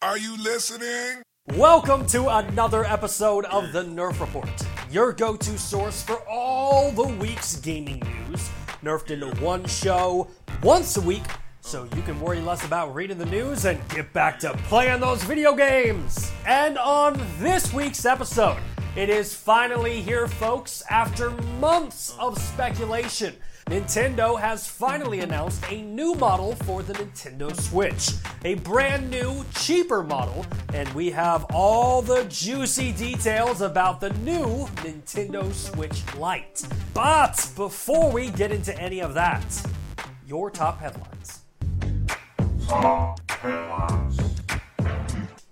Are you listening? Welcome to another episode of the Nerf Report, your go to source for all the week's gaming news, nerfed into one show once a week, so oh. you can worry less about reading the news and get back to playing those video games. And on this week's episode, it is finally here, folks, after months of speculation. Nintendo has finally announced a new model for the Nintendo Switch. A brand new, cheaper model, and we have all the juicy details about the new Nintendo Switch Lite. But before we get into any of that, your top headlines.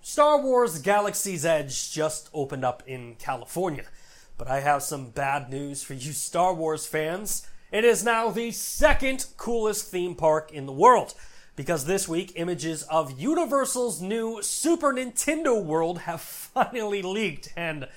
Star Wars Galaxy's Edge just opened up in California. But I have some bad news for you Star Wars fans. It is now the second coolest theme park in the world. Because this week, images of Universal's new Super Nintendo World have finally leaked, and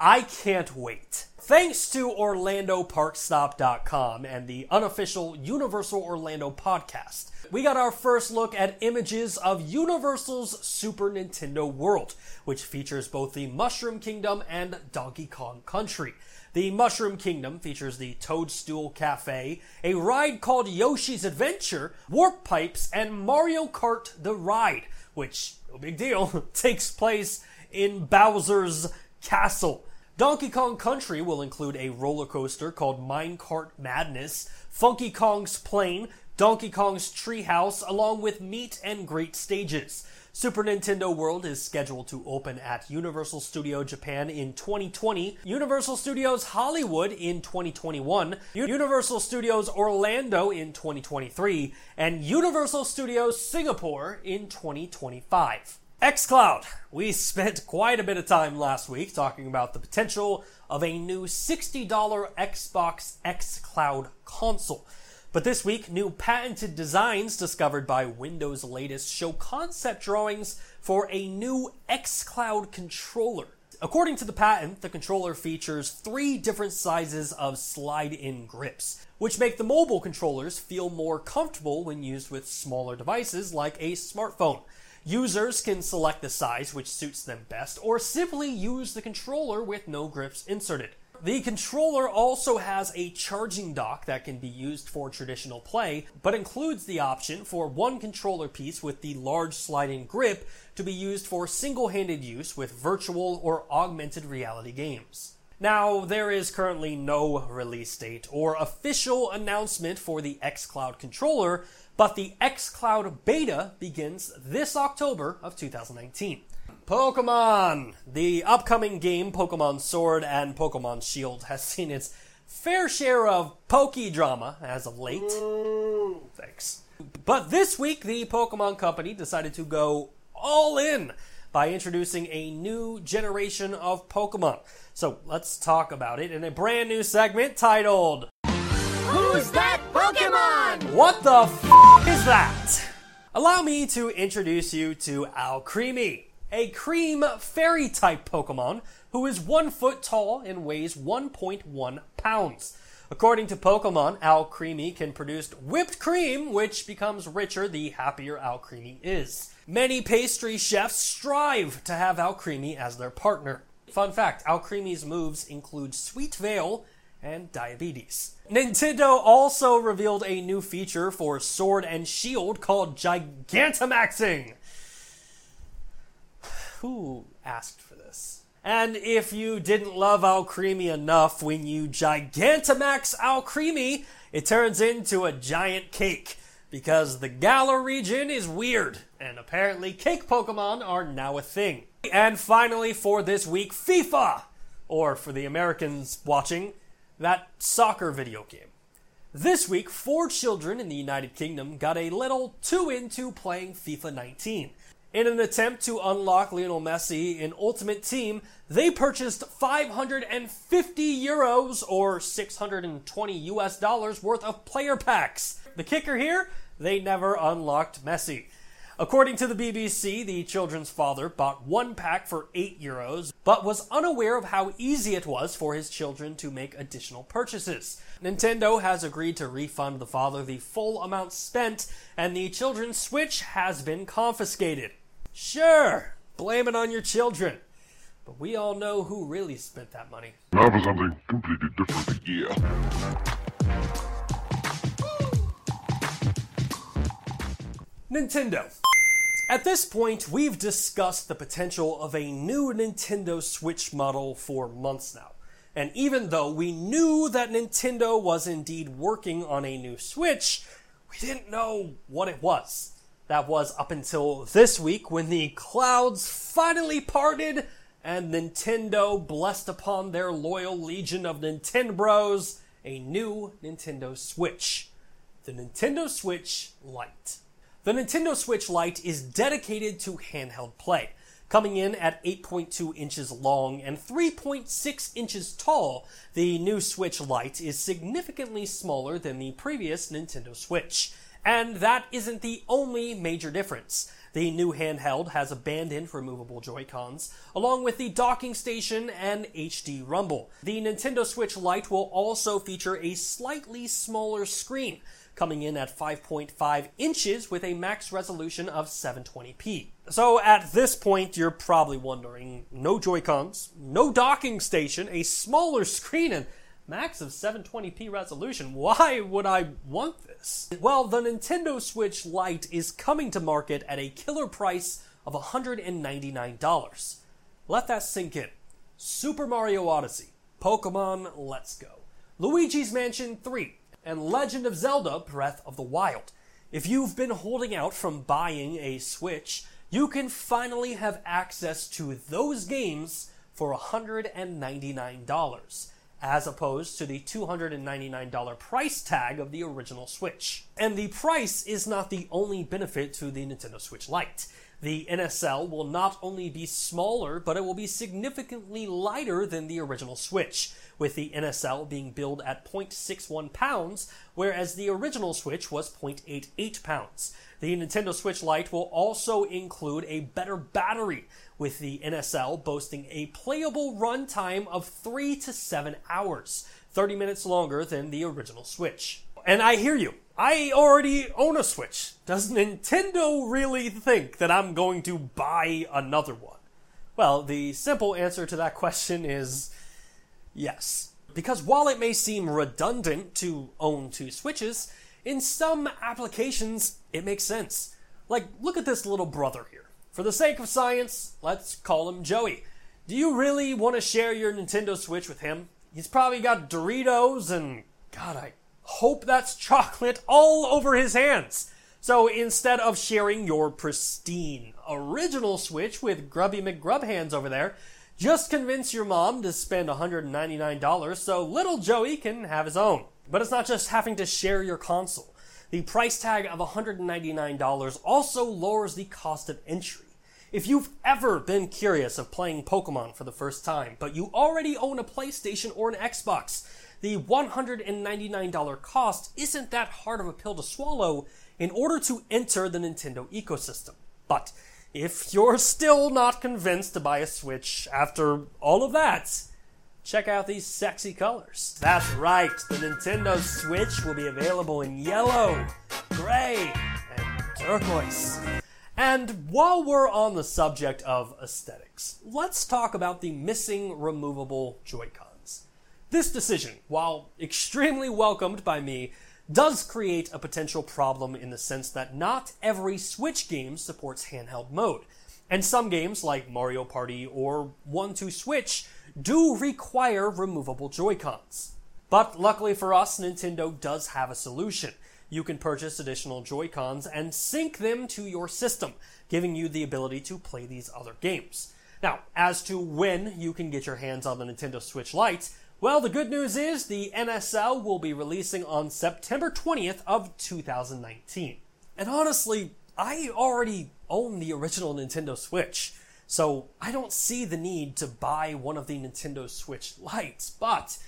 I can't wait. Thanks to OrlandoParkstop.com and the unofficial Universal Orlando podcast, we got our first look at images of Universal's Super Nintendo World, which features both the Mushroom Kingdom and Donkey Kong Country. The Mushroom Kingdom features the Toadstool Cafe, a ride called Yoshi's Adventure, Warp Pipes, and Mario Kart The Ride, which, no big deal, takes place in Bowser's Castle. Donkey Kong Country will include a roller coaster called Minecart Madness, Funky Kong's Plane, Donkey Kong's Treehouse, along with meet and greet stages. Super Nintendo World is scheduled to open at Universal Studio Japan in 2020, Universal Studios Hollywood in 2021, Universal Studios Orlando in 2023, and Universal Studios Singapore in 2025. xCloud. We spent quite a bit of time last week talking about the potential of a new $60 Xbox xCloud console. But this week, new patented designs discovered by Windows latest show concept drawings for a new xCloud controller. According to the patent, the controller features three different sizes of slide in grips, which make the mobile controllers feel more comfortable when used with smaller devices like a smartphone. Users can select the size which suits them best, or simply use the controller with no grips inserted. The controller also has a charging dock that can be used for traditional play, but includes the option for one controller piece with the large sliding grip to be used for single handed use with virtual or augmented reality games. Now, there is currently no release date or official announcement for the xCloud controller, but the xCloud beta begins this October of 2019. Pokemon! The upcoming game, Pokemon Sword and Pokemon Shield, has seen its fair share of pokey drama as of late. Thanks. But this week, the Pokemon Company decided to go all in by introducing a new generation of Pokemon. So let's talk about it in a brand new segment titled Who's that Pokemon? What the f is that? Allow me to introduce you to Alcremie, a cream fairy type Pokemon who is one foot tall and weighs 1.1 pounds. According to Pokemon, Alcremie can produce whipped cream, which becomes richer the happier Alcremie is. Many pastry chefs strive to have Alcremie as their partner. Fun fact Alcremie's moves include Sweet Veil and Diabetes. Nintendo also revealed a new feature for Sword and Shield called Gigantamaxing. Who asked for this? And if you didn't love Alcremie enough, when you Gigantamax Alcremie, it turns into a giant cake. Because the Galar region is weird, and apparently cake Pokemon are now a thing. And finally, for this week, FIFA! Or for the Americans watching, that soccer video game. This week, four children in the United Kingdom got a little too into playing FIFA 19. In an attempt to unlock Lionel Messi in Ultimate Team, they purchased 550 euros or 620 US dollars worth of player packs. The kicker here, they never unlocked Messi. According to the BBC, the children's father bought one pack for 8 euros, but was unaware of how easy it was for his children to make additional purchases. Nintendo has agreed to refund the father the full amount spent, and the children's Switch has been confiscated. Sure, blame it on your children. But we all know who really spent that money. Now for something completely different. Yeah. Nintendo. At this point, we've discussed the potential of a new Nintendo Switch model for months now. And even though we knew that Nintendo was indeed working on a new Switch, we didn't know what it was. That was up until this week when the clouds finally parted and Nintendo blessed upon their loyal legion of Nintendobros a new Nintendo Switch. The Nintendo Switch Lite. The Nintendo Switch Lite is dedicated to handheld play. Coming in at 8.2 inches long and 3.6 inches tall, the new Switch Lite is significantly smaller than the previous Nintendo Switch. And that isn't the only major difference. The new handheld has abandoned removable Joy-Cons, along with the docking station and HD rumble. The Nintendo Switch Lite will also feature a slightly smaller screen, coming in at 5.5 inches with a max resolution of 720p. So at this point, you're probably wondering, no Joy-Cons, no docking station, a smaller screen, and max of 720p resolution. Why would I want this? Well, the Nintendo Switch Lite is coming to market at a killer price of $199. Let that sink in. Super Mario Odyssey, Pokemon Let's Go, Luigi's Mansion 3, and Legend of Zelda Breath of the Wild. If you've been holding out from buying a Switch, you can finally have access to those games for $199 as opposed to the $299 price tag of the original Switch. And the price is not the only benefit to the Nintendo Switch Lite. The NSL will not only be smaller, but it will be significantly lighter than the original Switch, with the NSL being billed at 0.61 pounds, whereas the original Switch was 0.88 pounds. The Nintendo Switch Lite will also include a better battery, with the NSL boasting a playable runtime of 3 to 7 hours, 30 minutes longer than the original Switch. And I hear you. I already own a Switch. Does Nintendo really think that I'm going to buy another one? Well, the simple answer to that question is yes. Because while it may seem redundant to own two Switches, in some applications it makes sense. Like, look at this little brother here. For the sake of science, let's call him Joey. Do you really want to share your Nintendo Switch with him? He's probably got Doritos and, God, I hope that's chocolate all over his hands. So instead of sharing your pristine original Switch with Grubby McGrub hands over there, just convince your mom to spend $199 so little Joey can have his own. But it's not just having to share your console. The price tag of $199 also lowers the cost of entry. If you've ever been curious of playing Pokemon for the first time, but you already own a PlayStation or an Xbox, the $199 cost isn't that hard of a pill to swallow in order to enter the Nintendo ecosystem. But if you're still not convinced to buy a Switch after all of that, check out these sexy colors. That's right, the Nintendo Switch will be available in yellow, gray, and turquoise. And while we're on the subject of aesthetics, let's talk about the missing removable Joy-Cons. This decision, while extremely welcomed by me, does create a potential problem in the sense that not every Switch game supports handheld mode. And some games, like Mario Party or 1 2 Switch, do require removable Joy-Cons. But luckily for us, Nintendo does have a solution. You can purchase additional Joy-Cons and sync them to your system, giving you the ability to play these other games. Now, as to when you can get your hands on the Nintendo Switch Lite, well, the good news is the NSL will be releasing on September 20th of 2019. And honestly, I already own the original Nintendo Switch, so I don't see the need to buy one of the Nintendo Switch Lites, but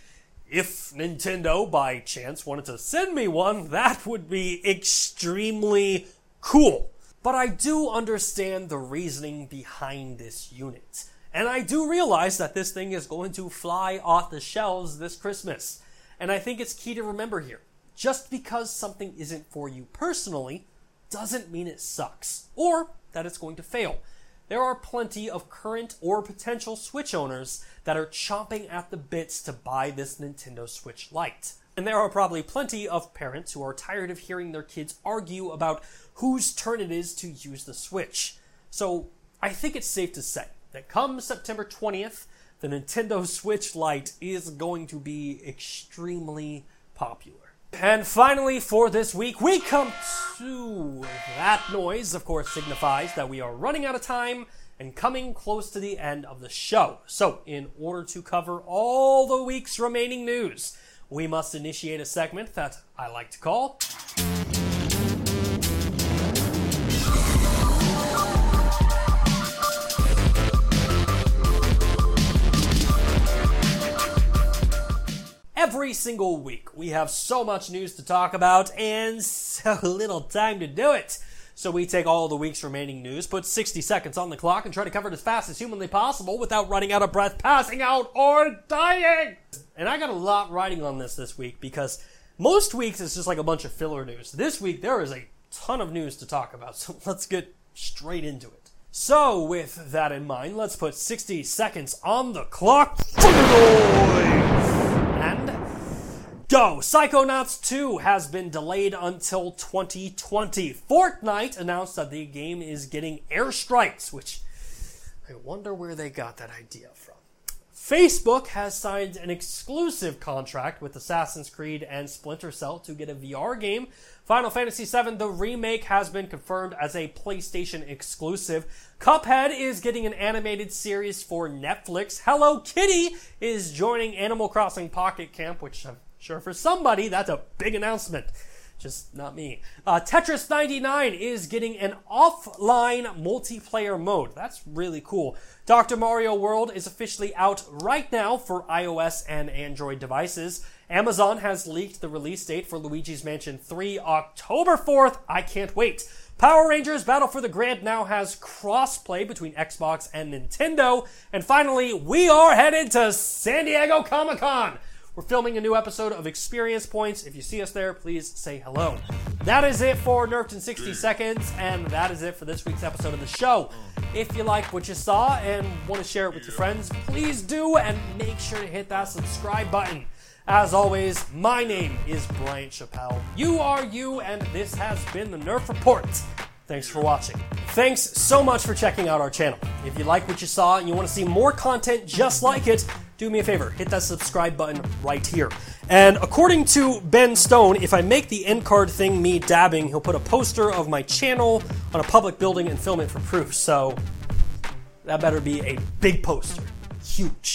if Nintendo by chance wanted to send me one, that would be extremely cool. But I do understand the reasoning behind this unit. And I do realize that this thing is going to fly off the shelves this Christmas. And I think it's key to remember here. Just because something isn't for you personally doesn't mean it sucks or that it's going to fail. there are plenty of current or potential Switch owners that are chomping at the bits to buy this Nintendo Switch Lite. And there are probably plenty of parents who are tired of hearing their kids argue about whose turn it is to use the Switch. So I think it's safe to say that come September 20th, the Nintendo Switch Lite is going to be extremely popular. And finally, for this week, we come to that noise, of course, signifies that we are running out of time and coming close to the end of the show. So, in order to cover all the week's remaining news, we must initiate a segment that I like to call Every single week, we have so much news to talk about and so little time to do it. So we take all the week's remaining news, put 60 seconds on the clock, and try to cover it as fast as humanly possible without running out of breath, passing out, or dying. And I got a lot riding on this this week because most weeks it's just like a bunch of filler news. This week there is a ton of news to talk about, so let's get straight into it. So, with that in mind, let's put 60 seconds on the clock. Go! Psychonauts 2 has been delayed until 2020. Fortnite announced that the game is getting airstrikes, which I wonder where they got that idea from. Facebook has signed an exclusive contract with Assassin's Creed and Splinter Cell to get a VR game. Final Fantasy VII, the remake, has been confirmed as a PlayStation exclusive. Cuphead is getting an animated series for Netflix. Hello Kitty is joining Animal Crossing Pocket Camp, which I'm sure for somebody that's a big announcement just not me. Uh, Tetris 99 is getting an offline multiplayer mode. That's really cool. Dr. Mario World is officially out right now for iOS and Android devices. Amazon has leaked the release date for Luigi's Mansion 3 October 4th. I can't wait. Power Rangers Battle for the Grid now has crossplay between Xbox and Nintendo. And finally, we are headed to San Diego Comic Con. We're filming a new episode of Experience Points. If you see us there, please say hello. That is it for Nerfed in 60 Seconds, and that is it for this week's episode of the show. If you like what you saw and want to share it with your friends, please do, and make sure to hit that subscribe button. As always, my name is Bryant Chappel. You are you, and this has been the Nerf Report. Thanks for watching. Thanks so much for checking out our channel. If you like what you saw and you want to see more content just like it, do me a favor, hit that subscribe button right here. And according to Ben Stone, if I make the end card thing me dabbing, he'll put a poster of my channel on a public building and film it for proof. So that better be a big poster. Huge.